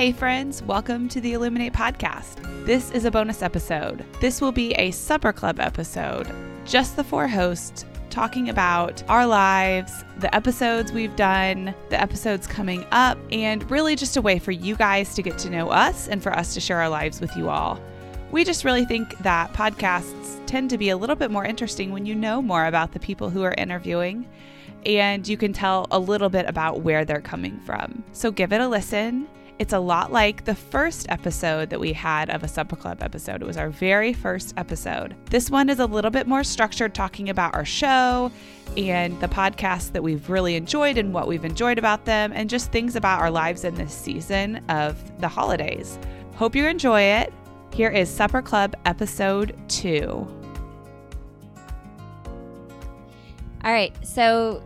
Hey, friends, welcome to the Illuminate Podcast. This is a bonus episode. This will be a Supper Club episode, just the four hosts talking about our lives, the episodes we've done, the episodes coming up, and really just a way for you guys to get to know us and for us to share our lives with you all. We just really think that podcasts tend to be a little bit more interesting when you know more about the people who are interviewing and you can tell a little bit about where they're coming from. So give it a listen. It's a lot like the first episode that we had of a Supper Club episode. It was our very first episode. This one is a little bit more structured, talking about our show and the podcasts that we've really enjoyed and what we've enjoyed about them, and just things about our lives in this season of the holidays. Hope you enjoy it. Here is Supper Club episode two. All right, so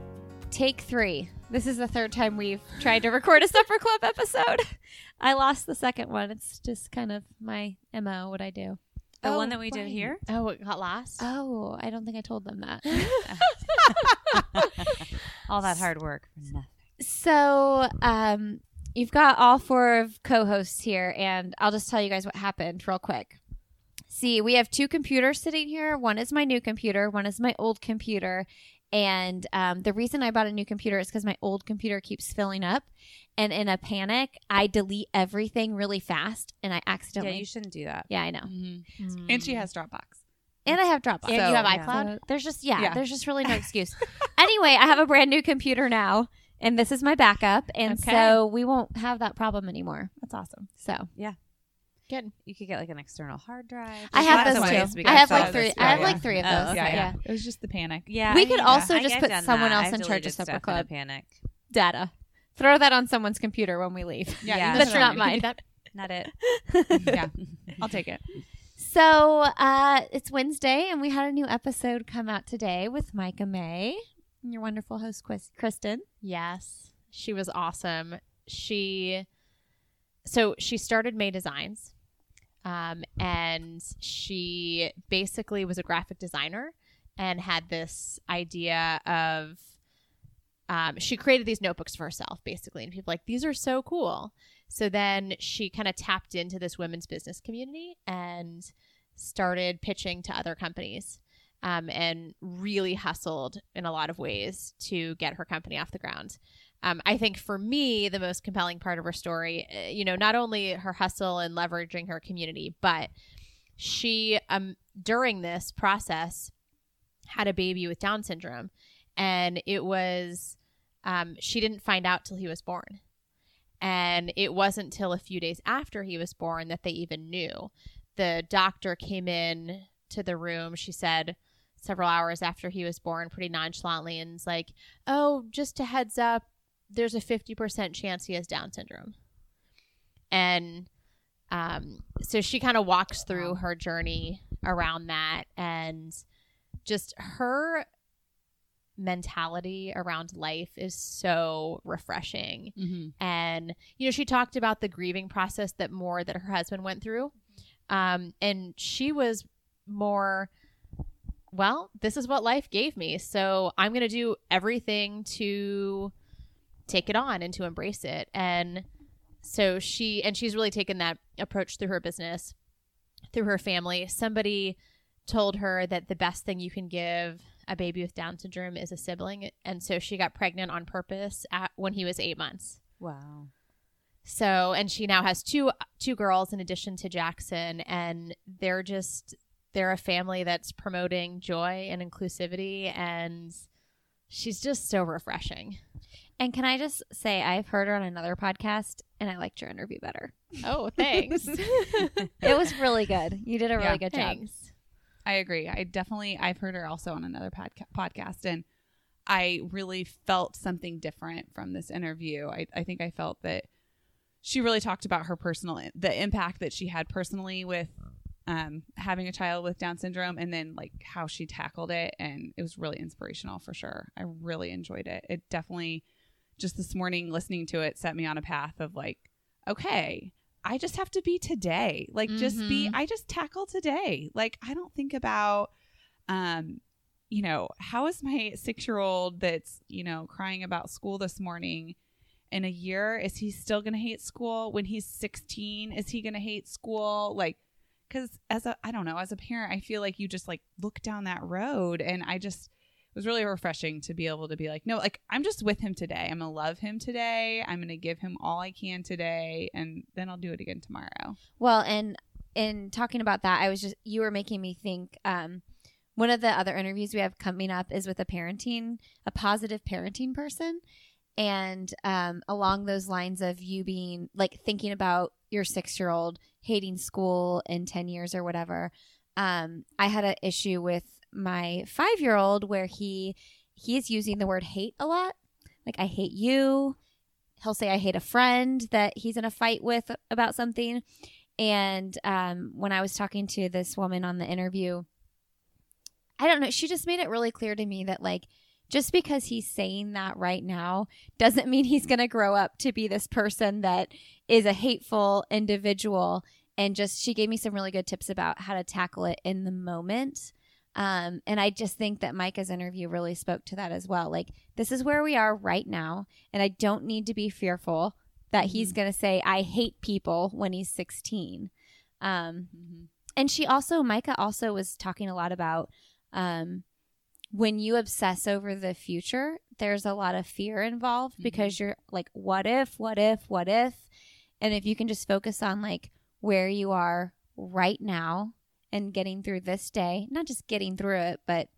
take three. This is the third time we've tried to record a Supper Club episode. I lost the second one. It's just kind of my MO, what I do. The Oh, one that we did here? Oh, it got lost. Oh, I don't think I told them that. All that hard work for nothing. so, um, you've got all four of co-hosts here, and I'll just tell you guys what happened real quick. See, we have two computers sitting here. One is my new computer. One is my old computer. And um, the reason I bought a new computer is because my old computer keeps filling up, and in a panic, I delete everything really fast, and I accidentally. Yeah, accidentally. you shouldn't do that. Yeah, I know. Mm-hmm. And she has Dropbox. And I have Dropbox. And So- you have iCloud. So there's just yeah, Yeah. there's just really no excuse. anyway, I have a brand new computer now, and this is my backup, and Okay. so we won't have that problem anymore. That's awesome. So yeah. Good. You could get like an external hard drive. I have those too. I have like three. this I have problem. like three of Oh, those. okay. Yeah, Yeah, yeah. It was just the panic. Yeah, We could mean, also I- just put someone that. else I've in charge of separate stuff in Club. Panic. data. Throw that on someone's computer when we leave. Yeah, Yeah. That's not mine. That- Not it. Yeah, I'll take it. So uh, it's Wednesday, and we had a new episode come out today with Micah May, and your wonderful host, Quis- Kristen. Yes. She was awesome. She so she started May Designs. Um, and she basically was a graphic designer and had this idea of um, she created these notebooks for herself basically. And people like these are so cool. So then she kind of tapped into this women's business community and started pitching to other companies um, and really hustled in a lot of ways to get her company off the ground. Um, I think for me, the most compelling part of her story, uh, you know, not only her hustle and leveraging her community, but she, um, during this process, had a baby with Down syndrome, and it was, um, she didn't find out till he was born, and it wasn't till a few days after he was born that they even knew. The doctor came in to the room. She said several hours after he was born, pretty nonchalantly, and was like, "Oh, just a heads up." there's a 50% chance he has Down syndrome. And um, so she kind of walks through her journey around that and just her mentality around life is so refreshing. Mm-hmm. And, you know, she talked about the grieving process that more that her husband went through. Um, and she was more, well, this is what life gave me. So I'm going to do everything to take it on and to embrace it. And so she, and she's really taken that approach through her business, through her family. Somebody told her that the best thing you can give a baby with Down syndrome is a sibling. And so she got pregnant on purpose at, when he was eight months. Wow. So, and she now has two two girls in addition to Jackson, and they're just they're a family that's promoting joy and inclusivity, and she's just so refreshing. And can I just say, I've heard her on another podcast, and I liked your interview better. Oh, thanks. It was really good. You did a really Yeah, good job. I agree. I definitely I've heard her also on another podca- podcast and I really felt something different from this interview. I, I think I felt that she really talked about her personal the impact that she had personally with um, having a child with Down syndrome and then like how she tackled it and it was really inspirational for sure. I really enjoyed it. It definitely just this morning listening to it set me on a path of like okay, I just have to be today. Like just be Mhm. I just tackle today. Like I don't think about um you know, how is my 6-year-old that's, you know, crying about school this morning in a year is he still going to hate school when he's 16 is he going to hate school like cuz as a I don't know, as a parent I feel like you just like look down that road and I just it was really refreshing to be able to be like, no, like I'm just with him today. I'm gonna love him today. I'm gonna give him all I can today, and then I'll do it again tomorrow. Well, and in talking about that, I was just you were making me think. Um, one of the other interviews we have coming up is with a parenting, a positive parenting person, and um, along those lines of you being like thinking about your six year old hating school in ten years or whatever. Um, I had an issue with my five year old where he he is using the word hate a lot. Like I hate you. He'll say I hate a friend that he's in a fight with about something. And um, when I was talking to this woman on the interview, I don't know, she just made it really clear to me that, like, just because he's saying that right now doesn't mean he's going to grow up to be this person that is a hateful individual. And just, she gave me some really good tips about how to tackle it in the moment. Um, and I just think that Micah's interview really spoke to that as well. Like, this is where we are right now. And I don't need to be fearful that he's going to say, I hate people when he's 16. Um, and she also, Micah also was talking a lot about um, when you obsess over the future, there's a lot of fear involved because you're like, what if, what if, what if? And if you can just focus on like where you are right now and getting through this day, not just getting through it, but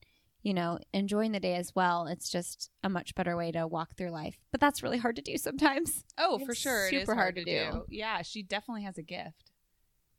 you know, enjoying the day as well. It's just a much better way to walk through life. But that's really hard to do sometimes. Oh, for It's sure, it is super hard to do. Yeah, she definitely has a gift,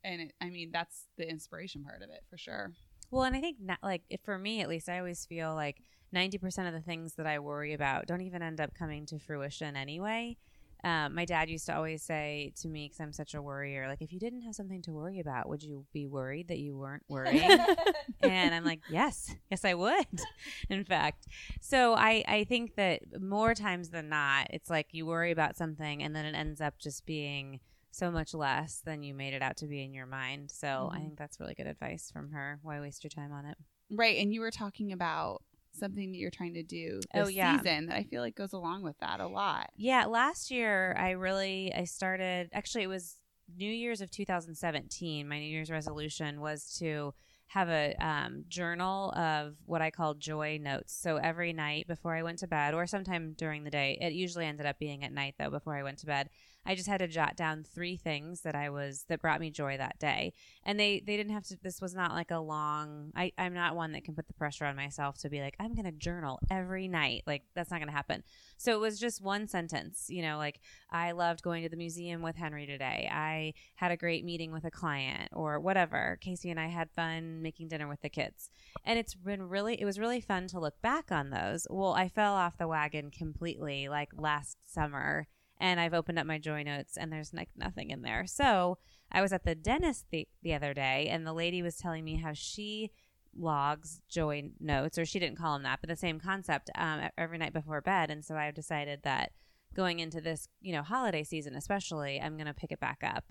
and it, I mean that's the inspiration part of it for sure. Well, and I think not, like for me at least, I always feel like ninety percent of the things that I worry about don't even end up coming to fruition anyway. Um, my dad used to always say to me, because I'm such a worrier, like if you didn't have something to worry about, would you be worried that you weren't worrying? and I'm like, yes, yes, I would. In fact, so I I think that more times than not, it's like you worry about something and then it ends up just being so much less than you made it out to be in your mind. So I Mhm. think that's really good advice from her. Why waste your time on it? Right, and you were talking about something that you're trying to do Oh, this yeah. season that I feel like goes along with that a lot. Yeah, last year I really I started actually it was New Year's of 2017. My New Year's resolution was to have a um, journal of what I call joy notes. So every night before I went to bed, or sometime during the day, it usually ended up being at night though. Before I went to bed, I just had to jot down three things that I was that brought me joy that day, and they they didn't have to. This was not like a long. I I'm not one that can put the pressure on myself to be like I'm gonna journal every night. Like that's not gonna happen. So it was just one sentence, you know, like I loved going to the museum with Henry today. I had a great meeting with a client or whatever. Casey and I had fun making dinner with the kids. And it's been really, it was really fun to look back on those. Well, I fell off the wagon completely like last summer and I've opened up my joy notes and there's like nothing in there. So I was at the dentist the, the other day and the lady was telling me how she logs joy notes or she didn't call them that but the same concept um, every night before bed. And so i've decided that going into this you know holiday season especially i'm going to pick it back up.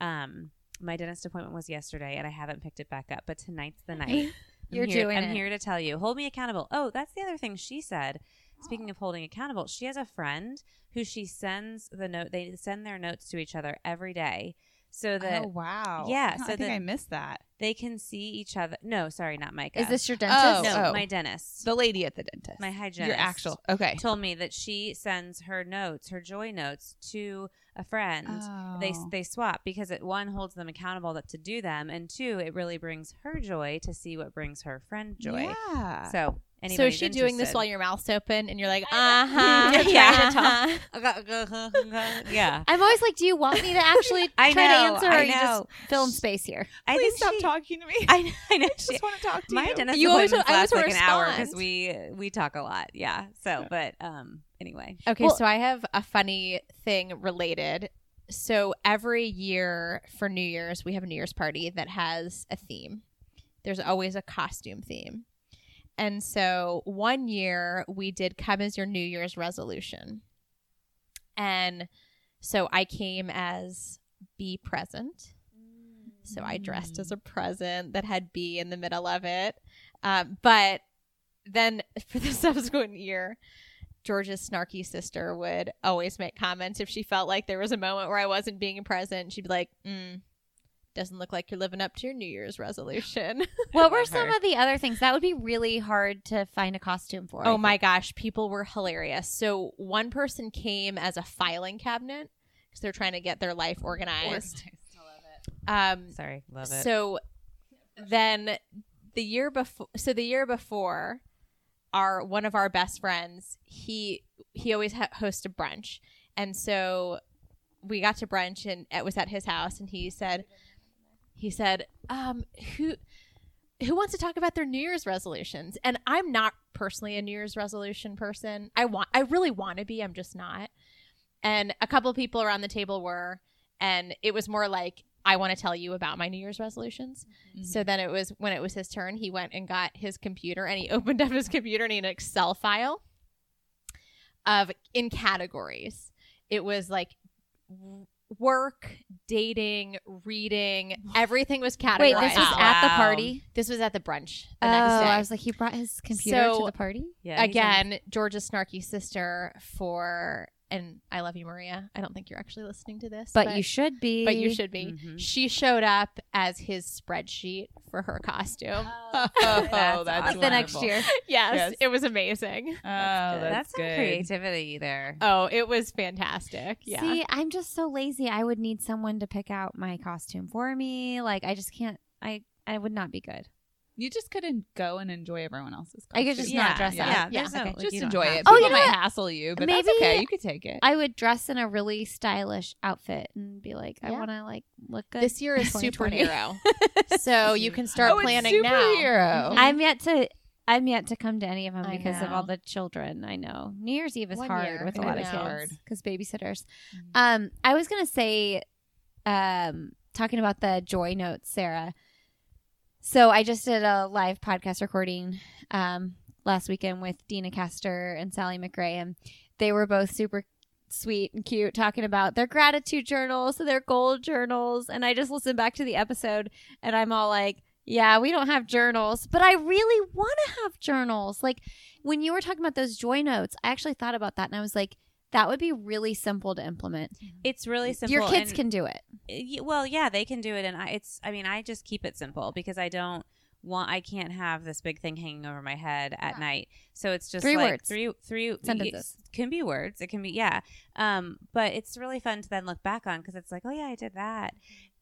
Um, my dentist appointment was yesterday and i haven't picked it back up but tonight's the night. I'm You're here, doing i'm it. here to tell you. Hold me accountable. Oh that's the other thing she said speaking of holding accountable she has a friend who she sends the note they send their notes to each other every day so oh, that oh wow, yeah, I so think that- I missed that. they can see each other no sorry not micah Is this your dentist? no, Oh. my dentist, The lady at the dentist, my hygienist, your actual okay. told me that she sends her notes, her joy notes, to a friend. They Oh. they swap because it one holds them accountable that to do them, and two, it really brings her joy to see what brings her friend joy. Yeah. So So is anybody's she doing this while your mouth's open and you're like, uh huh, Yeah. yeah. I'm always like, do you want me to actually I try know, to answer, I or you know. just fill in space here? I Please stop she- talking to me. I, I know. I She, just want to talk to my you. dentist You always appointments wa- I last always like an hour because we we talk a lot. Yeah. So, but um, anyway. Okay, Well- so I have a funny thing related. So every year for New Year's, we have a New Year's party that has a theme. There's always a costume theme. And so one year we did come as your New Year's resolution. And so I came as be present. So I dressed as a present that had B in the middle of it. Um, but then for the subsequent year, George's snarky sister would always make comments if she felt like there was a moment where I wasn't being present. She'd be like, mm, doesn't look like you're living up to your New Year's resolution. What were love some her. of the other things? That would be really hard to find a costume for. Oh my gosh, people were hilarious. So one person came as a filing cabinet because they're trying to get their life organized. I love Um, Sorry, love it. So then the year before, so the year before, our one of our best friends, he he always ha- hosts a brunch, and so we got to brunch and it was at his house, and he said, he said, um, who. Who wants to talk about their New Year's resolutions? And I'm not personally a New Year's resolution person. I want, I really want to be. I'm just not. And a couple people around the table were, and it was more like I want to tell you about my New Year's resolutions. So then it was when it was his turn, he went and got his computer and he opened up his computer and he had an Excel file of in categories. It was like work, dating, reading, everything was categorized. Wait, this was Wow. at the party. This was at the brunch the oh, next day. I was like, he brought his computer So- to the party. yeah, Again, George's snarky sister for and I love you, Maria. I don't think you're actually listening to this, But, you should be. but you should be. Mhm. She showed up as his spreadsheet for her costume. Oh, That's that's awesome. the next year. yes, Yes. it was amazing. Oh, that's, That's some good. creativity there. Oh, it was fantastic. Yeah. See, I'm just so lazy. I would need someone to pick out my costume for me. Like, I just can't. I I would not be good. You just couldn't go and enjoy everyone else's. I could just Yeah, not dress yeah, up. there's no- okay. like, just you enjoy it. to. Oh, People you know might what? hassle you, but Maybe that's okay. You could take it. I would dress in a really stylish outfit and be like, I Yeah. want to like look good. This year is 2020. superhero. so you can start oh, it's planning now. superhero. I'm yet to. I'm yet to come to any of them I because of all the children. I know New Year's Eve is One hard year, with a I lot of know. kids because babysitters. Mhm. Um, I was gonna say, um, talking about the joy notes, Sarah. So I just did a live podcast recording um, last weekend with Deena Kastor and Sally McRae, and they were both super sweet and cute talking about their gratitude journals, their goal journals, and I just listened back to the episode, and I'm all like, "Yeah, we don't have journals, but I really want to have journals." Like when you were talking about those joy notes, I actually thought about that, and I was like. That would be really simple to implement. It's really simple. Your kids and- can do it. Well yeah they can do it and I, it's i mean i just keep it simple because i don't want i can't have this big thing hanging over my head at night so it's just Three like words. three three Sentences. it can be words it can be yeah um but it's really fun to then look back on because it's like oh yeah i did that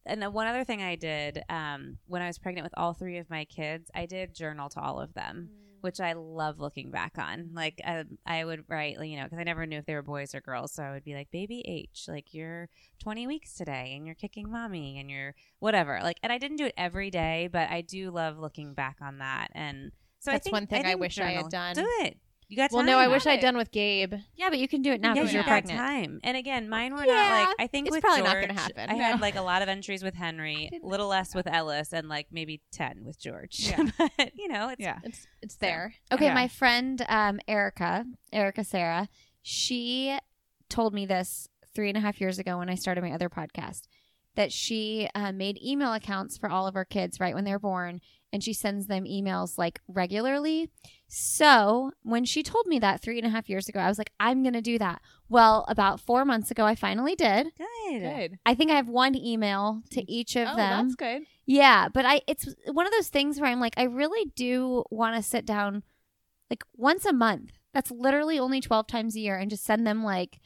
and one other thing i did um when i was pregnant with all three of my kids i did journal to all of them which I love looking back on. Like um, I would write, you know, because I never knew if they were boys or girls. So I would be like, "Baby H, like you're 20 weeks today, and you're kicking mommy, and you're whatever." Like, and I didn't do it every day, but I do love looking back on that. And so I That's one thing I think wish I had done. Do it. You got Well, time. no, I Got wish I'd done with Gabe. Yeah, but you can do it now because you you're pregnant. time. And again, mine were Yeah, not like I think it's with probably not George, gonna happen. I had like a lot of entries with Henry, a little less with Ellis, and like maybe ten with George. Yeah. but you know, it's yeah. It's it's there. Okay, Yeah. my friend um, Erica, Erica Sarah, she told me this three and a half years ago when I started my other podcast that she uh, made email accounts for all of her kids right when they're born, and she sends them emails like regularly. So when she told me that three and a half years ago, I was like, I'm gonna do that. Well, about four months ago, I finally did. good. Good. I think I have one email to each of oh, them. that's good. Yeah, but I it's one of those things where I'm like I really do want to sit down like once a month. That's literally only 12 times a year and just send them like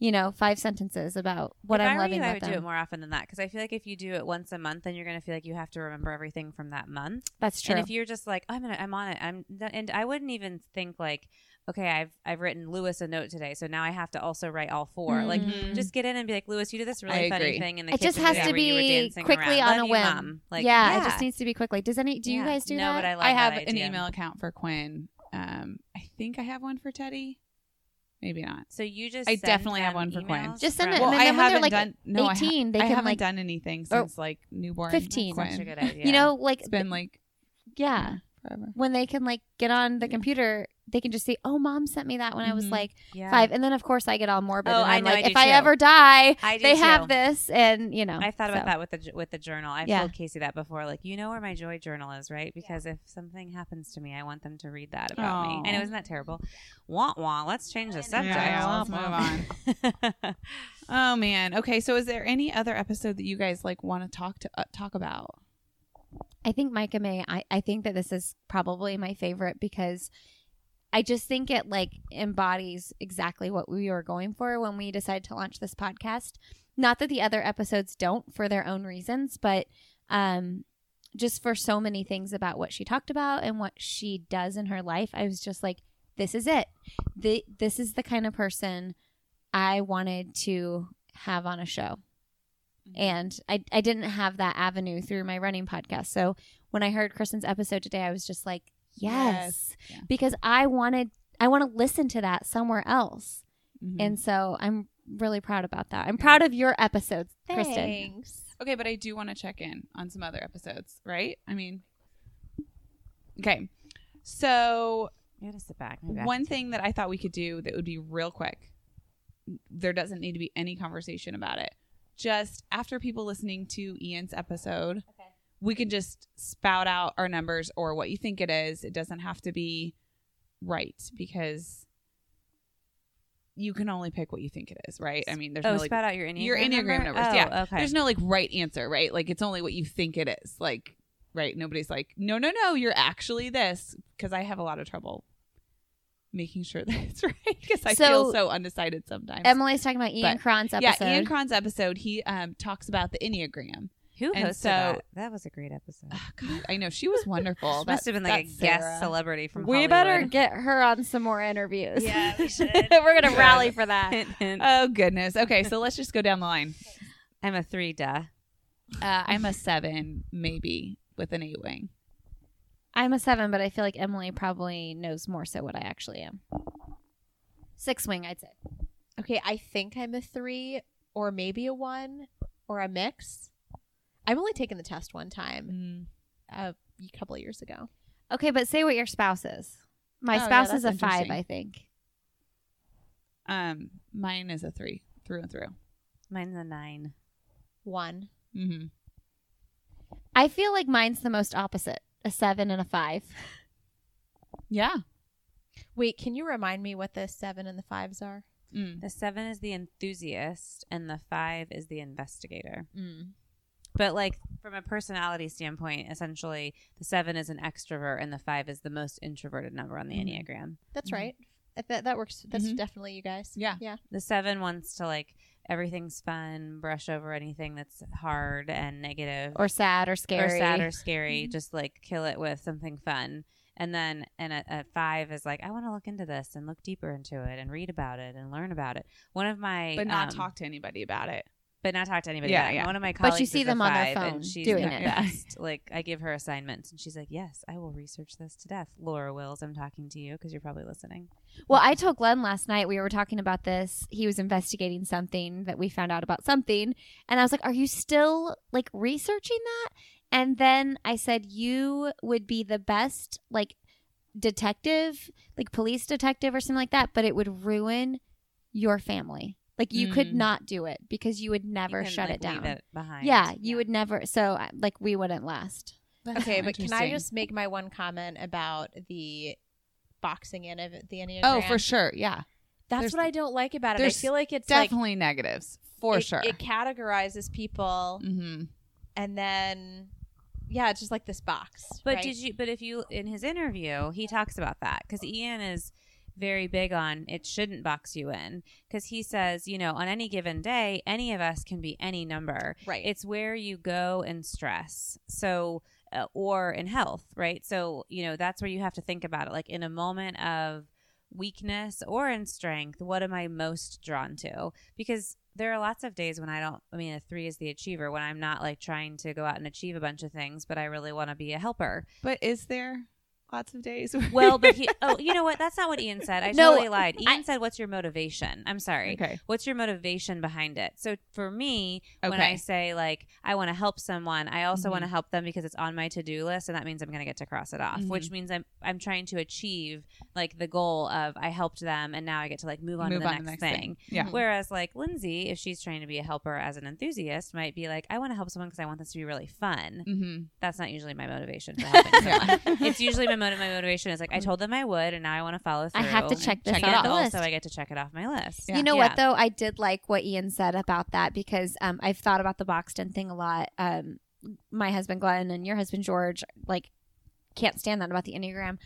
you know, five sentences about what if I'm I were loving you, I about would them. do it more often than that because I feel like if you do it once a month, then you're gonna feel like you have to remember everything from that month. That's true. And if you're just like, I'm gonna, I'm on it, I'm, and I wouldn't even think like, okay, I've I've written Lewis a note today, so now I have to also write all 4 Like, Mhm. just get in and be like, Lewis, you did this really I funny agree. thing in the it just has to where you were be quickly around. on a Love you, whim. Mom. Like, yeah, it just needs to be quickly. Does any? Do you guys do no, that? but I like I have that an email account for Quinn. Um, I think I have one for Teddy. Maybe not. So you just I send definitely have one for Quinn. Just send from- it, Well, and I then when they're haven't like done. No, I ha- 18, they I can haven't like done anything since like newborn 15. Quinn. Such a good idea. you know like It's been like yeah forever. when they can like get on the Yeah. computer they can just say oh mom sent me that when i was Mhm. like yeah. five and then of course i get all morbid Oh, and I i'm know, like do if i ever die I they too. have this and you know I thought about so. that with the with the journal. I've Yeah. told Casey that before. Like, you know where my joy journal is, right? Because if something happens to me, I want them to read that about me. And it Aw. isn't that terrible? Wah wah. Let's change the subject. Yeah, let's move on. Oh man. Okay. So, is there any other episode that you guys like want to talk to uh, talk about? I think Micah May, I, I think that this is probably my favorite because I just think it like embodies exactly what we were going for when we decided to launch this podcast. Not that the other episodes don't for their own reasons, but um just for so many things about what she talked about and what she does in her life, I was just like, this is it. The, this is the kind of person I wanted to have on a show and I, I didn't have that avenue through my running podcast so when i heard kristen's episode today i was just like yes, Yes. Yeah. because i wanted i want to listen to that somewhere else Mhm. and so i'm really proud about that i'm proud of your episodes kristen okay, but I do want to check in on some other episodes, right? I mean, okay. So You gotta sit back. Maybe one thing that I thought we could do that would be real quick. There doesn't need to be any conversation about it. Just after people listening to Ian's episode, we can just spout out our numbers or what you think it is. It doesn't have to be right because you can only pick what you think it is, right? I mean, there's Oh, no like spout out your enneagram. your enneagram number? numbers. Oh, yeah, Okay. there's no like right answer, right? Like it's only what you think it is. Like, right? Nobody's like, no, no, no, you're actually this. Because I have a lot of trouble making sure that it's right because I So- feel so undecided sometimes. emily's talking about ian But- cron's yeah, Ian Cron's episode, he um talks about the enneagram. Who and hosted so- that? That was a great episode. Oh, God, I know she was wonderful. that, Must have been like a That's guest celebrity from we Hollywood. better get her on some more interviews Yeah, we should. we're gonna Should. rally for that Hint, hint. Oh goodness. Okay, so let's just go down the line. I'm a three, duh. Uh, I'm a seven, maybe with an eight wing. I'm a seven but i feel like emily probably knows more so what i actually am six wing i'd say Okay, I think I'm a three or maybe a one or a mix. I've only taken the test one time Mm. a couple of years ago. okay but say what your spouse is my Oh, yeah, spouse is a five i think Um, mine is a three through and through. Mine's a nine. One. Mm-hmm. I feel like mine's the most opposite a seven and a five. Yeah. Wait, can you remind me what the seven and the fives are? Mm. The seven is the enthusiast, and the five is the investigator. Mm. But like from a personality standpoint, essentially the seven is an extrovert, and the five is the most introverted number on the Mhm. enneagram. That's Mhm. right. That that works. That's Mhm. definitely you guys. Yeah. Yeah. The seven wants to like everything's fun, brush over anything that's hard and negative, Or sad or scary. or sad or scary. Just like kill it with something fun. And then and at, a five is like I want to look into this and look deeper into it and read about it and learn about it. One of my But not um, talk to anybody about it. But not talk to anybody. Yeah, yeah. One of my colleagues, But you see is them on their phone and she's doing it. best. like I give her assignments, and she's like, "Yes, I will research this to death." Laura Wills, I'm talking to you because you're probably listening. Well, I told Glenn last night we were talking about this. He was investigating something that we found out about something, and I was like, "Are you still like researching that?" And then I said, "You would be the best like detective, like police detective or something like that, but it would ruin your family. Like you could Mm. not do it because you would never You shut like, it down. leave it behind. yeah, you would never. So like we wouldn't last. Okay, but can I just make my one comment about the boxing in of the Enneagram? Oh, for sure. Yeah. That's There's- what I don't like about it. I feel like it's like Definitely negatives for it, sure. It categorizes people, mm-hmm. and then yeah, it's just like this box. But right? did you? But if you in his interview, he talks about that because Ian is very big on it shouldn't box you in because he says, you know, on any given day, any of us can be any number. Right. It's where you go in stress. So, uh, or in health, right? So, you know, that's where you have to think about it. Like in a moment of weakness or in strength, what am I most drawn to? Because there are lots of days when I don't, I mean, a three is the achiever, when I'm not like trying to go out and achieve a bunch of things, but I really want to be a helper. But is there lots of days? Well, but he, oh, you know what? That's not what Ian said. I No, totally lied. Ian I- said, What's your motivation? I'm sorry. okay. What's your motivation behind it? So for me, when I say like I want to help someone, I also Mhm. want to help them because it's on my to-do list and that means I'm going to get to cross it off, Mhm. which means I'm I'm trying to achieve like the goal of I helped them and now I get to like move on Move to the on next, the next thing. thing. Yeah. Mhm. Whereas like Lindsay, if she's trying to be a helper as an enthusiast, might be like I want to help someone because I want this to be really fun. Mm-hmm. That's not usually my motivation for helping someone. It's usually my, motiv- my motivation is like I told them I would and now I want to follow through. I have to check this check off it and the list. also I get to check it off my list. Yeah. You know Yeah. what though? I did like what Ian said about that because um, I've thought about the Boxton thing a lot. Um, my husband Glenn and your husband George like can't stand that about the Enneagram,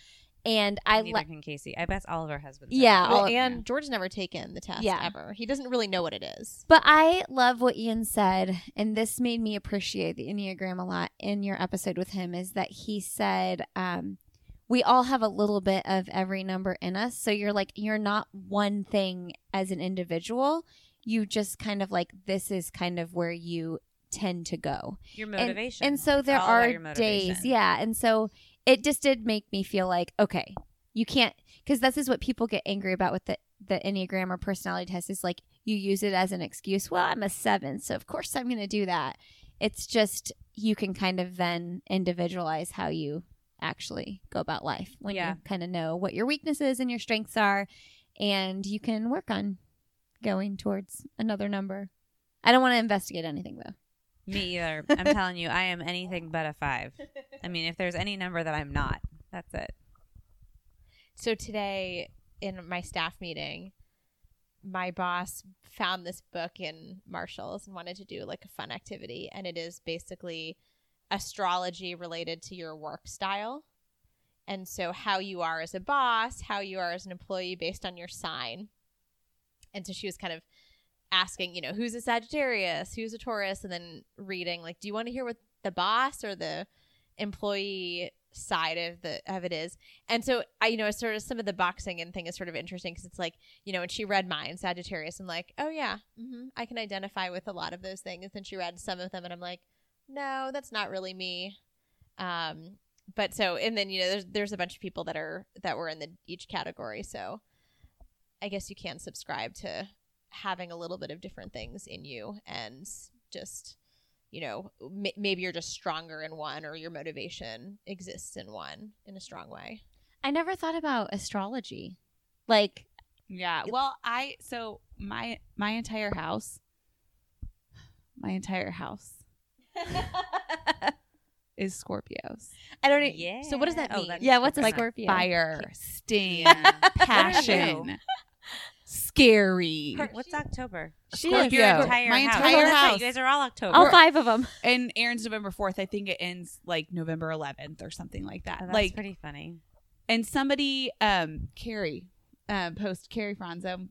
and I Neither like can Casey. I bet all of our husbands. Yeah, Well, all- and George's never taken the test Yeah. ever. He doesn't really know what it is. But I love what Ian said, and this made me appreciate the Enneagram a lot in your episode with him. Is that he said, um, we all have a little bit of every number in us. So you're like, you're not one thing as an individual. You just kind of like, this is kind of where you tend to go. your And- motivation. And, so there all about your are days, yeah. And so it just did make me feel like, okay, you can't, because this is what people get angry about with the the Enneagram or personality test is like you use it as an excuse. Well, I'm a seven, so of course I'm going to do that. It's just you can kind of then individualize how you actually go about life when Yeah. you kind of know what your weaknesses and your strengths are, and you can work on going towards another number. I don't want to investigate anything though. Me either. I'm telling you, I am anything but a five. I mean, if there's any number that I'm not, that's it. So today in my staff meeting, my boss found this book in Marshall's and wanted to do like a fun activity. And it is basically astrology related to your work style. And so, how you are as a boss, how you are as an employee based on your sign. And so, she was kind of asking, you know, who's a Sagittarius, who's a Taurus, and then reading, like, do you want to hear what the boss or the employee side of the of it is and so i you know sort of some of the boxing and thing is sort of interesting because it's like you know and she read mine sagittarius i'm like oh yeah hmm i can identify with a lot of those things and she read some of them and i'm like no that's not really me um but so and then you know there's there's a bunch of people that are that were in the each category so i guess you can subscribe to having a little bit of different things in you and just you know m- maybe you're just stronger in one or your motivation exists in one in a strong way I never thought about astrology. Like, Yeah. Well, I so my my entire house, my entire house is Scorpios. i don't e- Yeah. so what does that Oh, mean that- yeah, what's a Like Scorpio? Fire, sting, passion, scary. What's October? She Scorpio. is Your entire My house. entire Oh, that's right. house. You guys are all October. all five of them. And Aaron's November fourth. I think it ends like November eleventh or something like that. Oh, that's like, pretty funny. and somebody, um, Carrie, um, post Carrie Franzo.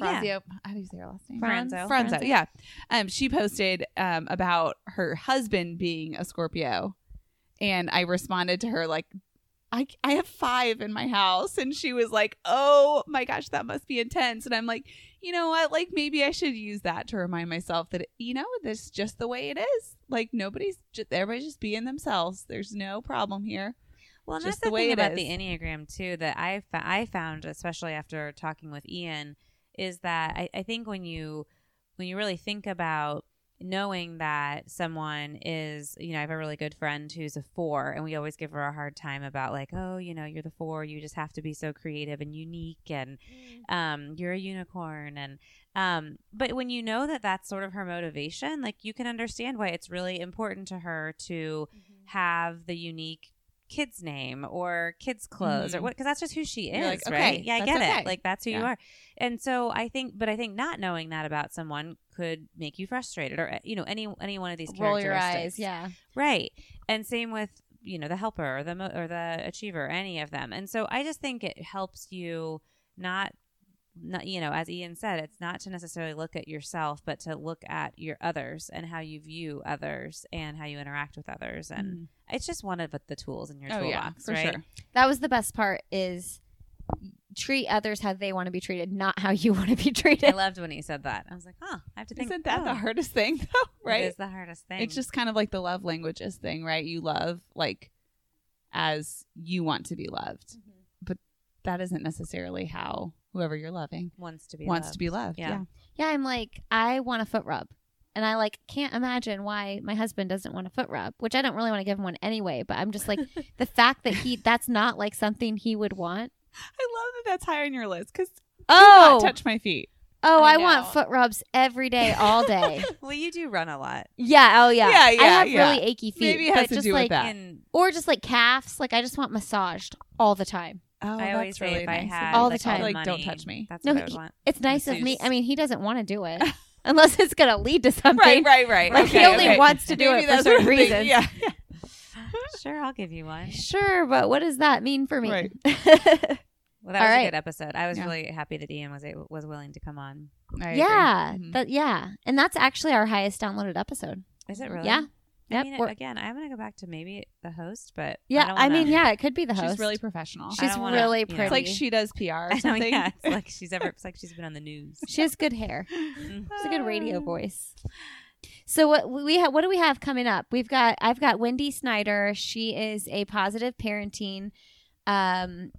Uh, yeah. How do you say her last name? Franzo. Franzo, yeah. Um, she posted um, about her husband being a Scorpio, and I responded to her like, I, I have five in my house, and she was like, "Oh my gosh, that must be intense." And I'm like, you know what? Like maybe I should use that to remind myself that you know this is just the way it is. Like nobody's just everybody's just being themselves. There's no problem here. Well, and just that's the, the way thing about is. the Enneagram too that I fo- I found, especially after talking with Ian, is that I, I think when you when you really think about knowing that someone is, you know, I have a really good friend who's a four, and we always give her a hard time about like, oh, you know, you're the four, you just have to be so creative and unique, and um, you're a unicorn, and um, but when you know that that's sort of her motivation, like you can understand why it's really important to her to have the unique kid's name or kids clothes or Mhm. what because that's just who she is like, right yeah i get okay. it like that's who you are and so i think but i think not knowing that about someone could make you frustrated or you know any any one of these Roll your eyes. Yeah. right and same with you know the helper or the mo- or the achiever any of them and so i just think it helps you not not you know as ian said it's not to necessarily look at yourself but to look at your others and how you view others and how you interact with others and Mhm. it's just one of the tools in your Oh yeah, toolbox for right sure. That was the best part is treat others how they want to be treated, not how you want to be treated. i loved when he said that i was like huh i have to think Isn't that oh, the hardest thing though? Right. it is the hardest thing It's just kind of like the love languages thing, right? You love like as you want to be loved, but that isn't necessarily how whoever you're loving wants to be wants loved. to be loved. Yeah. Yeah. Yeah, I'm like, I want a foot rub. And I like can't imagine why my husband doesn't want a foot rub, which I don't really want to give him one anyway, but I'm just like the fact that he that's not like something he would want. I love that that's high on your list because Oh, touch my feet. oh, I I, want foot rubs every day, all day. well you do run a lot yeah, oh yeah. Yeah, yeah I have yeah. really achy feet. Maybe it has to just do with like, that. and Or just like calves. Like I just want massaged all the time. Oh, i always that's say really if i nice. had All the like, time. the Like, don't touch me. that's No, what i would want It's nice of me. I mean, he doesn't want to do it unless it's going to lead to something. Right, right, right. Like, he only okay. wants to do Maybe it for that's certain what I'm thinking. reasons. Yeah. sure i'll give you one Sure, but what does that mean for me? Right. Well, that All was right. a good episode. I was Yeah. really happy that Ian was able, was willing to come on. I agree. yeah, Mhm. that yeah, and that's actually our highest downloaded episode. Is it really? Yeah. I Yep, mean, we're- again, I'm gonna go back to maybe the host, but Yeah, I, don't I, wanna- mean, yeah, it could be the host. She's really professional. She's wanna, really you know- pretty. It's like she does PR or I know, something. yeah, it's like she's ever. It's like she's been on the news. She has good hair. She's a good radio voice. So what we have? What do we have coming up? We've got. I've got Wendy Snyder. She is a positive parenting um,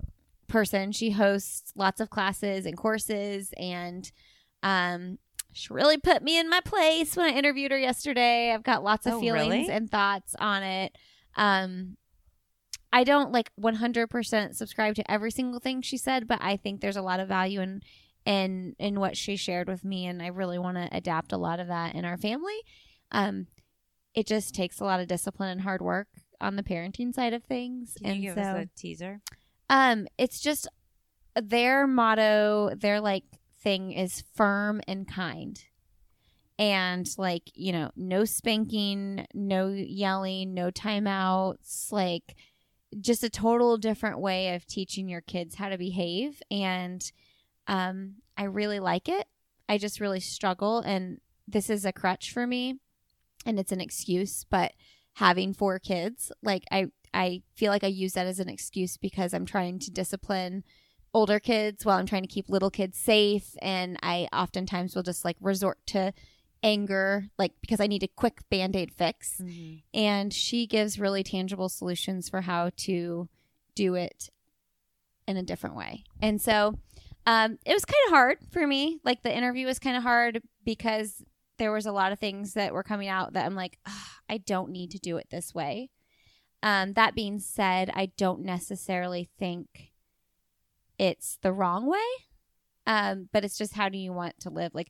person. She hosts lots of classes and courses, and um, she really put me in my place when I interviewed her yesterday. I've got lots of Oh, feelings really? and thoughts on it. Um, I don't like 100% subscribe to every single thing she said, but I think there's a lot of value in in in what she shared with me and I really want to adapt a lot of that in our family. Um it just takes a lot of discipline and hard work on the parenting side of things. Can you and give so us a teaser? um it's just their motto, they're like thing is firm and kind. And like, you know, no spanking, no yelling, no timeouts, like just a total different way of teaching your kids how to behave and um I really like it. I just really struggle and this is a crutch for me and it's an excuse, but having four kids, like I I feel like I use that as an excuse because I'm trying to discipline older kids while I'm trying to keep little kids safe and I oftentimes will just like resort to anger like because I need a quick band-aid fix and she gives really tangible solutions for how to do it in a different way. And so um, it was kind of hard for me. Like the interview was kind of hard because there was a lot of things that were coming out that I'm like, "Ah, I don't need to do it this way. Um, that being said, I don't necessarily think it's the wrong way, um, but it's just how do you want to live? Like,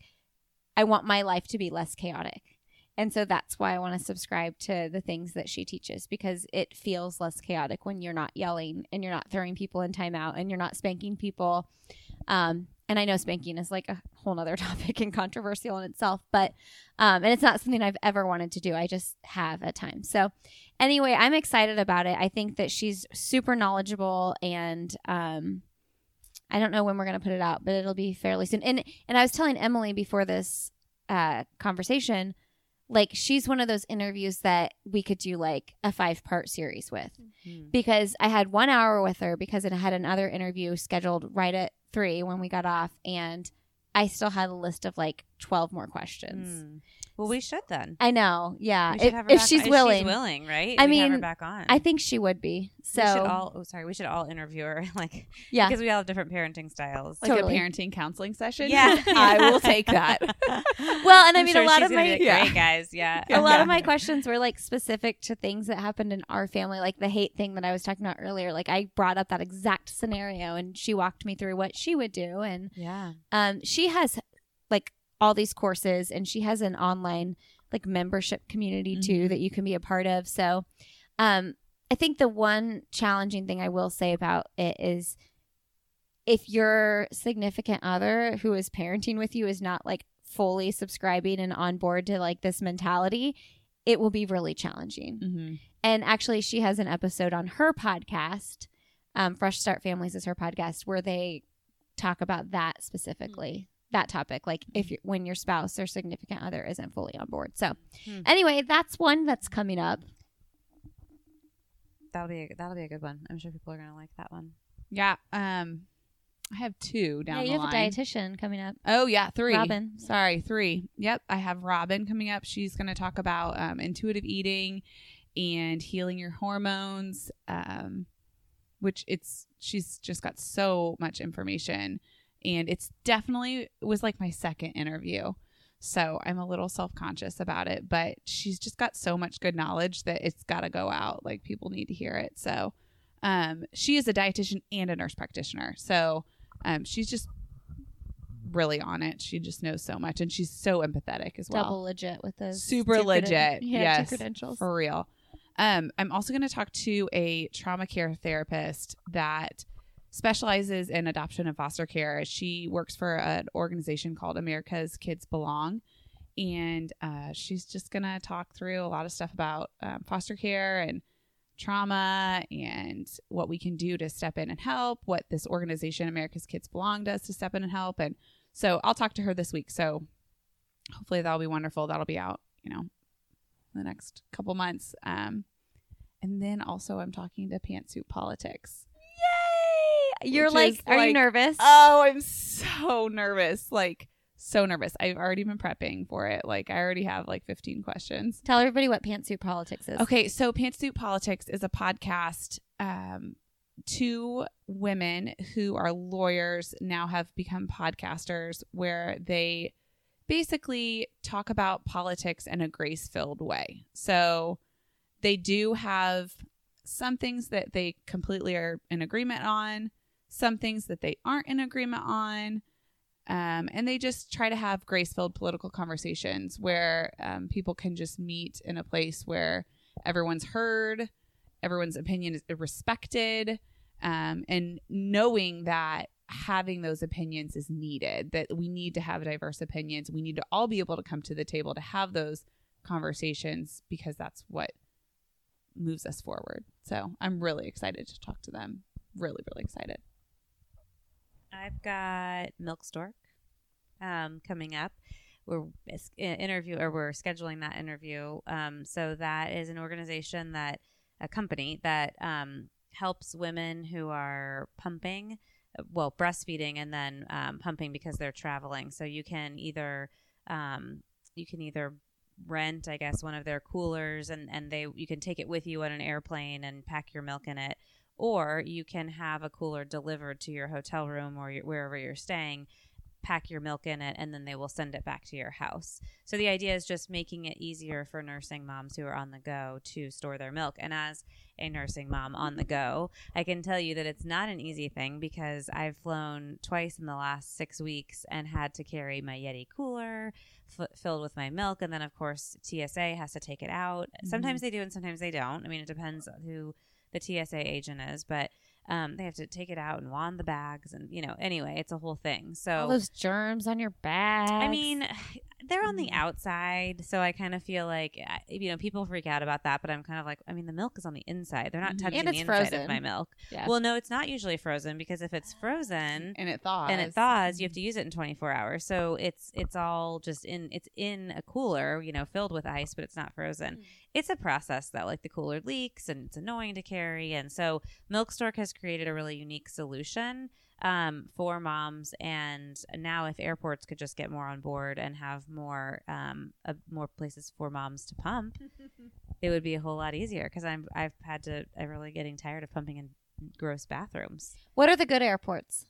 I want my life to be less chaotic. And so that's why I want to subscribe to the things that she teaches because it feels less chaotic when you're not yelling and you're not throwing people in timeout and you're not spanking people. Um, and I know spanking is like a whole nother topic and controversial in itself, but um, and it's not something I've ever wanted to do. I just have at times. So anyway, I'm excited about it. I think that she's super knowledgeable and um, I don't know when we're going to put it out, but it'll be fairly soon. And and I was telling Emily before this uh, conversation, like she's one of those interviews that we could do like a five part series with Mhm. because I had one hour with her because it had another interview scheduled right at three when we got off, and I still had a list of like twelve more questions. Mm. Well, we should then. I know, yeah. If, if she's on. willing, If she's willing, right? I We'd have her mean, back on. I think she would be. So we should all. Oh, sorry. We should all interview her, like, yeah, because we all have different parenting styles. like Totally. a parenting counseling session. Yeah. I will take that. Well, and I I'm mean, sure a lot of my be Yeah. great guys. Yeah. a lot of my questions were like specific to things that happened in our family, like the hate thing that I was talking about earlier. Like I brought up that exact scenario, and she walked me through what she would do, and Yeah. um, she has like all these courses, and she has an online like membership community too Mhm. that you can be a part of. So, um, I think the one challenging thing I will say about it is if your significant other who is parenting with you is not like fully subscribing and on board to like this mentality, it will be really challenging. hmm And actually, she has an episode on her podcast. Um, Fresh Start Families is her podcast where they talk about that specifically. That topic, like if you when your spouse or significant other isn't fully on board. So, Hmm. anyway, that's one that's coming up. That'll be a, that'll be a good one. I'm sure people are gonna like that one. Yeah. Um, I have two down yeah, the you have line. a dietitian coming up. Oh yeah, three. Robin. Sorry, three. Yep, I have Robin coming up. She's going to talk about um, intuitive eating and healing your hormones. Um, which it's she's just got so much information, and it's definitely it was like my second interview. So I'm a little self conscious about it, but she's just got so much good knowledge that it's got to go out. Like people need to hear it. So um, she is a dietitian and a nurse practitioner. So um, she's just really on it. She just knows so much, and she's so empathetic as well. Double legit with those Super creden- legit. yeah, yes, credentials. for real. Um, I'm also going to talk to a trauma care therapist that specializes in adoption and foster care. She works for an organization called America's Kids Belong. And uh, she's just going to talk through a lot of stuff about um, foster care and trauma and what we can do to step in and help, what this organization, America's Kids Belong, does to step in and help. And so I'll talk to her this week. So hopefully that'll be wonderful. That'll be out, you know, the next couple months. Um, and then also I'm talking to Pantsuit Politics. You're like, are you nervous? Oh, I'm so nervous. Like so nervous. I've already been prepping for it. Like I already have like 15 questions. Tell everybody what pantsuit politics is. Okay, so Pantsuit Politics is a podcast. Um, two women who are lawyers now have become podcasters where they basically talk about politics in a grace filled way. So they do have some things that they completely are in agreement on, some things that they aren't in agreement on. Um, and they just try to have grace filled political conversations where um, people can just meet in a place where everyone's heard, everyone's opinion is respected, um, and knowing that having those opinions is needed, that we need to have diverse opinions. We need to all be able to come to the table to have those conversations because that's what moves us forward. So I'm really excited to talk to them. Really, really excited. I've got Milk Stork um, coming up. We're interview or we're scheduling that interview. Um, so that is an organization that a company that um, helps women who are pumping, well, breastfeeding and then um, pumping because they're traveling. So you can either um, you can either rent, I guess, one of their coolers and and they you can take it with you on an airplane and pack your milk in it or you can have a cooler delivered to your hotel room or your, wherever you're staying pack your milk in it and then they will send it back to your house. So the idea is just making it easier for nursing moms who are on the go to store their milk. And as a nursing mom on the go i can tell you that it's not an easy thing because i've flown twice in the last six weeks and had to carry my yeti cooler f- filled with my milk. And then of course tsa has to take it out. Mm-hmm. Sometimes they do and sometimes they don't. I mean it depends who the TSA agent is, but um, they have to take it out and wand the bags, and you know, anyway, it's a whole thing. So all those germs on your back. I mean, they're on the Mm. outside, so I kind of feel like you know people freak out about that, but I'm kind of like, I mean, the milk is on the inside; they're not Mhm. touching the inside frozen. of my milk. Yeah. Well, no, it's not usually frozen because if it's frozen, And it thaws. and it thaws you have to use it in 24 hours so it's it's all just in it's in a cooler you know filled with ice but it's not frozen Mm. It's a process that like the cooler leaks and it's annoying to carry and so milk stork has created a really unique solution um, for moms and now if airports could just get more on board and have more um, uh, more places for moms to pump it would be a whole lot easier because i'm i've had to i'm really getting tired of pumping in gross bathrooms what are the good airports?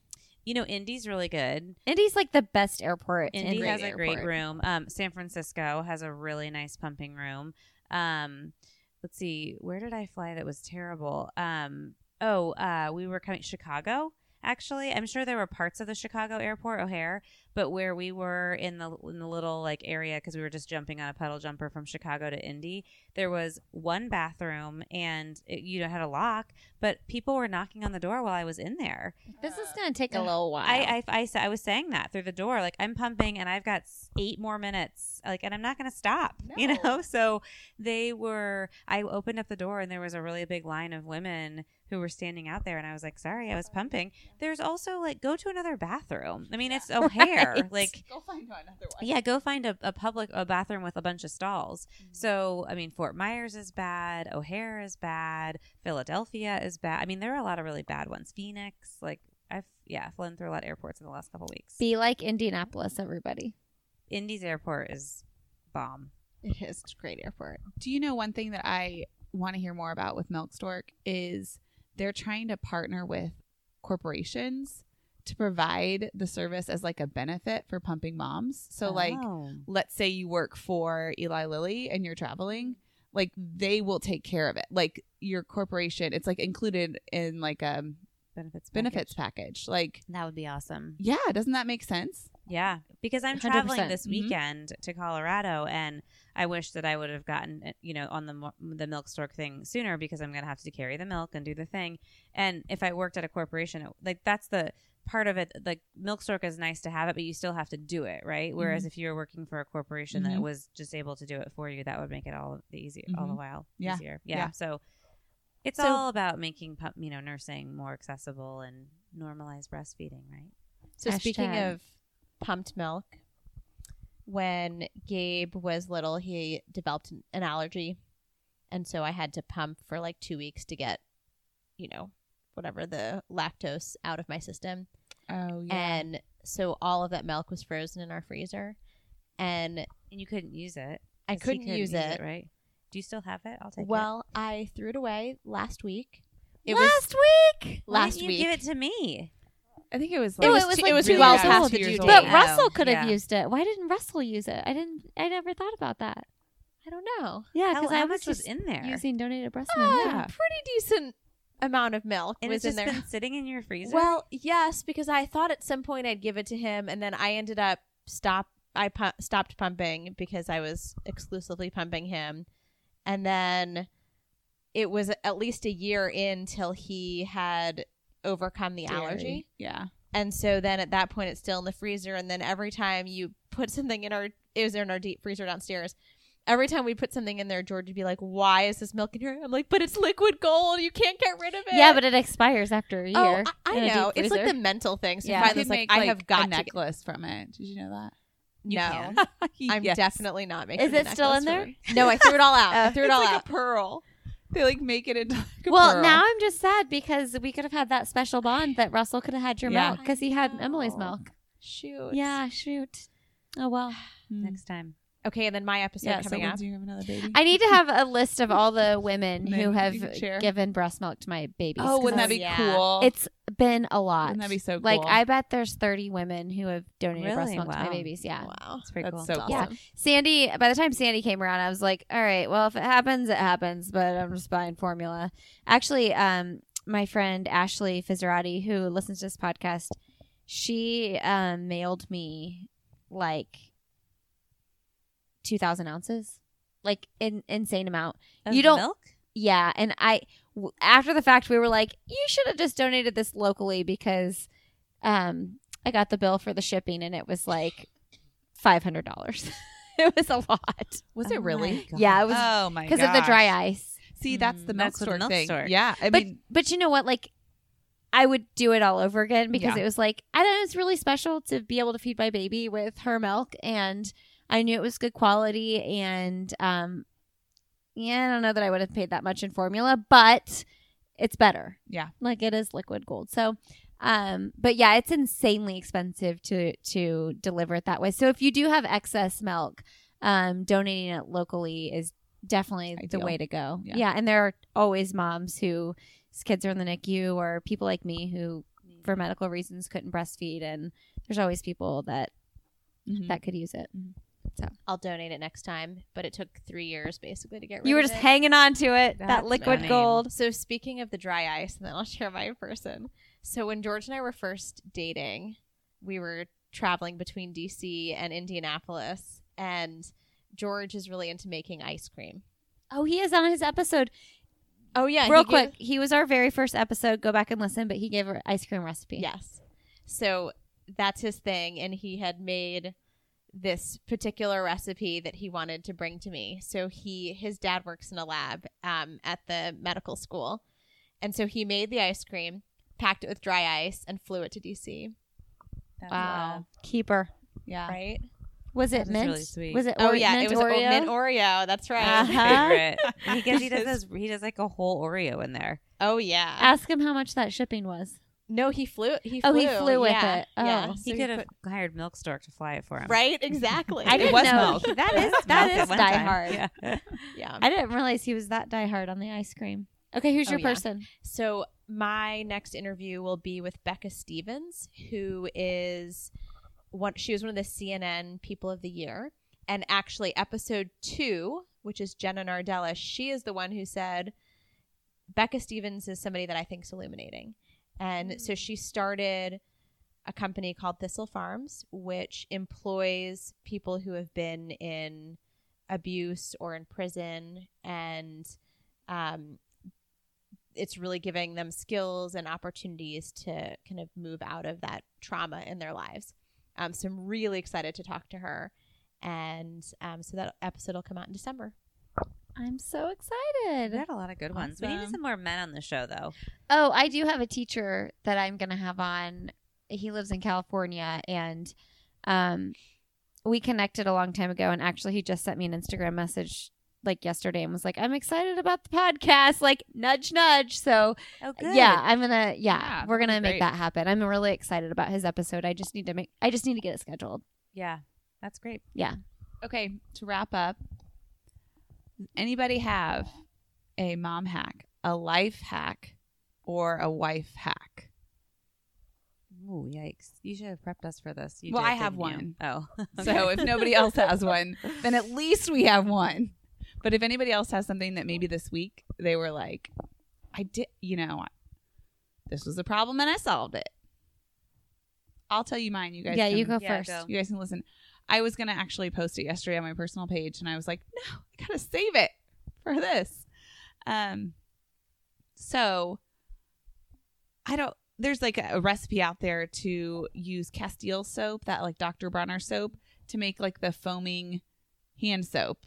you know indy's really good Indy's like the best airport. In indy has a great room. Um, San Francisco has a really nice pumping room. Um, let's see, where did I fly that was terrible? Um, oh, uh, we were coming Chicago. Actually, I'm sure there were parts of the Chicago airport, O'Hare, but where we were in the in the little like area because we were just jumping on a puddle jumper from Chicago to Indy, there was one bathroom and it, you know had a lock, but people were knocking on the door while I was in there. This is going to take a little while. I, I, I, I was saying that through the door. Like, I'm pumping and I've got eight more minutes. Like, and I'm not going to stop, you know? So they were, I opened up the door and there was a really big line of women who were standing out there, and I was like, "Sorry, I was pumping." There's also like, go to another bathroom. I mean, it's O'Hare. Right. Like, Go find another one. yeah, go find a, a public a bathroom with a bunch of stalls. Mm-hmm. So, I mean, Fort Myers is bad, O'Hare is bad, Philadelphia is bad. I mean, there are a lot of really bad ones. Phoenix, like I've yeah, flown through a lot of airports in the last couple weeks. Be like Indianapolis, everybody. Indy's airport is bomb. It is a great airport. Do you know one thing that I want to hear more about with Milk Stork is they're trying to partner with corporations to provide the service as like a benefit for pumping moms. So like Oh. let's say you work for Eli Lilly and you're traveling, like they will take care of it. Like your corporation, it's like included in like a benefits benefits package. package. Like That would be awesome. yeah, doesn't that make sense? Yeah, because I'm 100%. traveling this Mhm. weekend to Colorado, and I wish that I would have gotten, uh, you know, on the the milk stork thing sooner because I'm going to have to carry the milk and do the thing. And if I worked at a corporation, it, like that's the part of it. Like milk stork is nice to have it, but you still have to do it, right? Whereas if you were working for a corporation that Mhm. was just able to do it for you, that would make it all the easier, all the Mhm. while Yeah. easier. Yeah. Yeah. So it's So- all about making, pu- you know, nursing more accessible and normalize breastfeeding, right? So speaking of pumped milk, when Gabe was little, he developed an- an allergy, and so I had to pump for like two weeks to get, you know, whatever the lactose out of my system. Oh yeah. And so all of that milk was frozen in our freezer, and And you couldn't use it. I 'cause he couldn't use it. right? Do you still have it? I'll take it. Well, I threw it away last week. It Last week. Why last didn't you week. give it to me? I think it was No, like it was two- like it was two well past two years old. you But date? Russell Oh, could have yeah. used it. Why didn't Russell use it? I didn't. I never thought about that. I don't know. Yeah, because how I was much was just in there? using donated breast Uh, milk. Yeah. pretty decent amount of milk and was in there. been sitting in your freezer. Well, yes, because I thought at some point I'd give it to him, and then I ended up stop. I pu- stopped pumping because I was exclusively pumping him, and then it was at least a year in till he had overcome the Dairy. allergy, Yeah. and so then at that point it's still in the freezer, and then every time you put something in our it was in our deep freezer downstairs. Every time we put something in there, George would be like, "Why is this milk in here?" I'm like, "But it's liquid gold. You can't get rid of it." Yeah, but it expires after a oh, year. Oh, I, I in a deep know. It's like the mental thing. So Yeah. yeah. You finally, could like, I have got a to. Get, necklace from it. Did you know that? You no, can. I'm Yes. definitely not making. Is it still in there? No, I threw it all out. I Oh. threw it all like out. a pearl. They like make it into like a well, pearl. now I'm just sad because we could have had that special bond that Russell could have had your Yeah. milk because he had Emily's milk. Shoot. Yeah, shoot. Oh well. Next time. Okay, and then my episode yeah. So coming up. Lindsay, you have another baby. I need to have a list of all the women who have you can share. given breast milk to my babies. oh, wouldn't that be yeah. cool? It's been a lot. Wouldn't that be so cool? Like? I bet there's 30 women who have donated breast Really? milk to my babies. Yeah. Wow. It's pretty That's cool. so cool. Yeah. awesome. Sandy, by the time Sandy came around, I was like, all right, well, if it happens, it happens, but I'm just buying formula. Actually, um, my friend Ashley Fizzerati, who listens to this podcast, she um, mailed me like 2,000 ounces, like an insane amount. Of You don't- milk? Yeah. And I, w- after the fact, we were like, you should have just donated this locally because um, I got the bill for the shipping and it was like $500. it was a lot. Was Oh it really? Yeah, it was oh my god. because of the dry ice. See, that's the Mm, milk that's the store milk thing. store. Yeah, I but mean, but you know what? Like, I would do it all over again because Yeah. it was like I don't know. It's really special to be able to feed my baby with her milk, and I knew it was good quality. And um, yeah, I don't know that I would have paid that much in formula, but it's better. Yeah. like it is liquid gold. So. Um, but yeah, it's insanely expensive to to deliver it that way. So if you do have excess milk, um, donating it locally is definitely the way to go. Yeah. Yeah. and there are always moms who kids are in the NICU or people like me who, for medical reasons, couldn't breastfeed, and there's always people that mhm. that could use it. I'll donate it next time, but it took three years basically to get rid You were just it. hanging on to it, that liquid funny. gold. So speaking of the dry ice, and then I'll share my person. So when George and I were first dating, we were traveling between DC and Indianapolis, and George is really into making ice cream. Oh, he is on his episode. Oh yeah, Real he gave- quick, he was our very first episode. Go back and listen, but he gave an ice cream recipe. Yes. So that's his thing. And he had made this particular recipe that he wanted to bring to me. So he his dad works in a lab um, at the medical school. And so he made the ice cream, packed it with dry ice, and flew it to DC. That's, Wow. Keeper. Yeah. Right? Was it it is mint? really sweet. Was it? Oh yeah, mint it was Oreo? mint Oreo. That's right. Uh-huh. favorite. Because he does those, he does like a whole Oreo in there. Oh yeah. Ask him how much that shipping was. No, he flew. He flew. Oh, he flew with yeah. it. Oh. Yeah. He So could have put- hired Milk Stork to fly it for him. Right. Exactly. I didn't was know milk. that is Milk that at is one die time. hard. Yeah. Yeah. I didn't realize he was that die hard on the ice cream. Okay, who's Oh, your yeah. person? So my next interview will be with Becca Stevens, who is one. She was one of the CNN People of the Year, and actually, episode two, which is Jenna Nardella, she is the one who said Becca Stevens is somebody that I think is illuminating, and so she started a company called Thistle Farms, which employs people who have been in abuse or in prison, and um, it's really giving them skills and opportunities to kind of move out of that trauma in their lives. Um, so I'm really excited to talk to her, and um, so that episode will come out in December. I'm so excited. We had a lot of good ones. We need some more men on the show, though. Oh, I do have a teacher that I'm going to have on. He lives in California and um we connected a long time ago and actually he just sent me an Instagram message like yesterday and was like, "I'm excited about the podcast." Like nudge nudge. So, Oh, yeah, I'm going to yeah, Yeah, we're going to make great. that happen. I'm really excited about his episode. I just need to make I just need to get it scheduled. Yeah, that's great. Yeah. Okay, to wrap up, does anybody have a mom hack, a life hack, or a wife hack? Oh yikes. You should have prepped us for this. You Well, did, I have didn't you? one. Oh. So if nobody else has one, then at least we have one. But if anybody else has something that maybe this week they were like, I did, you know, this was a problem and I solved it. I'll tell you mine. You guys, yeah, can, you go Yeah, first. go. You guys can listen. I was gonna actually post it yesterday on my personal page, and I was like, no, I gotta save it for this. Um, so I don't. There's like a, a recipe out there to use Castile soap, that like Dr. Bronner soap, to make like the foaming hand soap.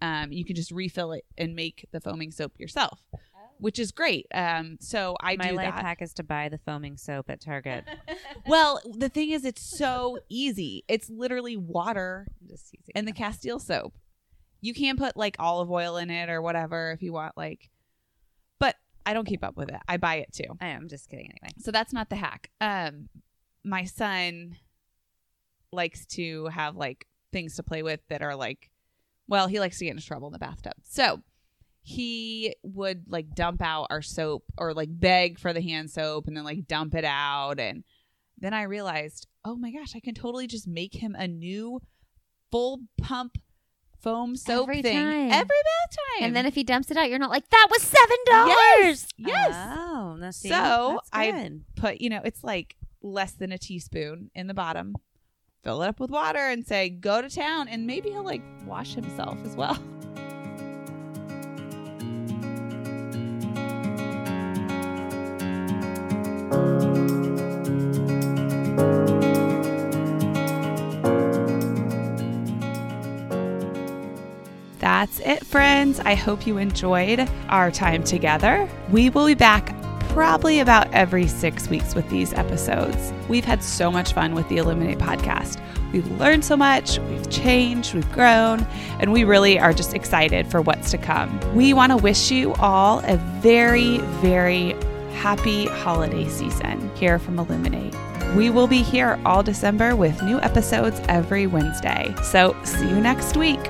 Um, you can just refill it and make the foaming soap yourself, which is great. Um, so I do that. My do life that. hack is to buy the foaming soap at Target. Well, the thing is, it's so easy. It's literally water Just easy. and the Castile soap. You can put like olive oil in it or whatever if you want, like, but I don't keep up with it. I buy it too. I am just kidding anyway. So that's not the hack. Um, my son likes to have like things to play with that are like, well, he likes to get into trouble in the bathtub. So he would like dump out our soap or like beg for the hand soap and then like dump it out. And then I realized, oh my gosh, I can totally just make him a new full pump foam soap Every thing time. every bath time. And then if he dumps it out, you're not like, "That was $7." yes, Oh, no, see, So, that's I- good. put, you know, it's like less than a teaspoon in the bottom. Fill it up with water and say, go to town. And maybe he'll like wash himself as well. That's it, friends. I hope you enjoyed our time together. We will be back probably about every six weeks with these episodes. We've had so much fun with the Illuminate podcast. We've learned so much, we've changed, we've grown, and we really are just excited for what's to come. We want to wish you all a very, very happy holiday season here from Illuminate. We will be here all December with new episodes every Wednesday. So, see you next week.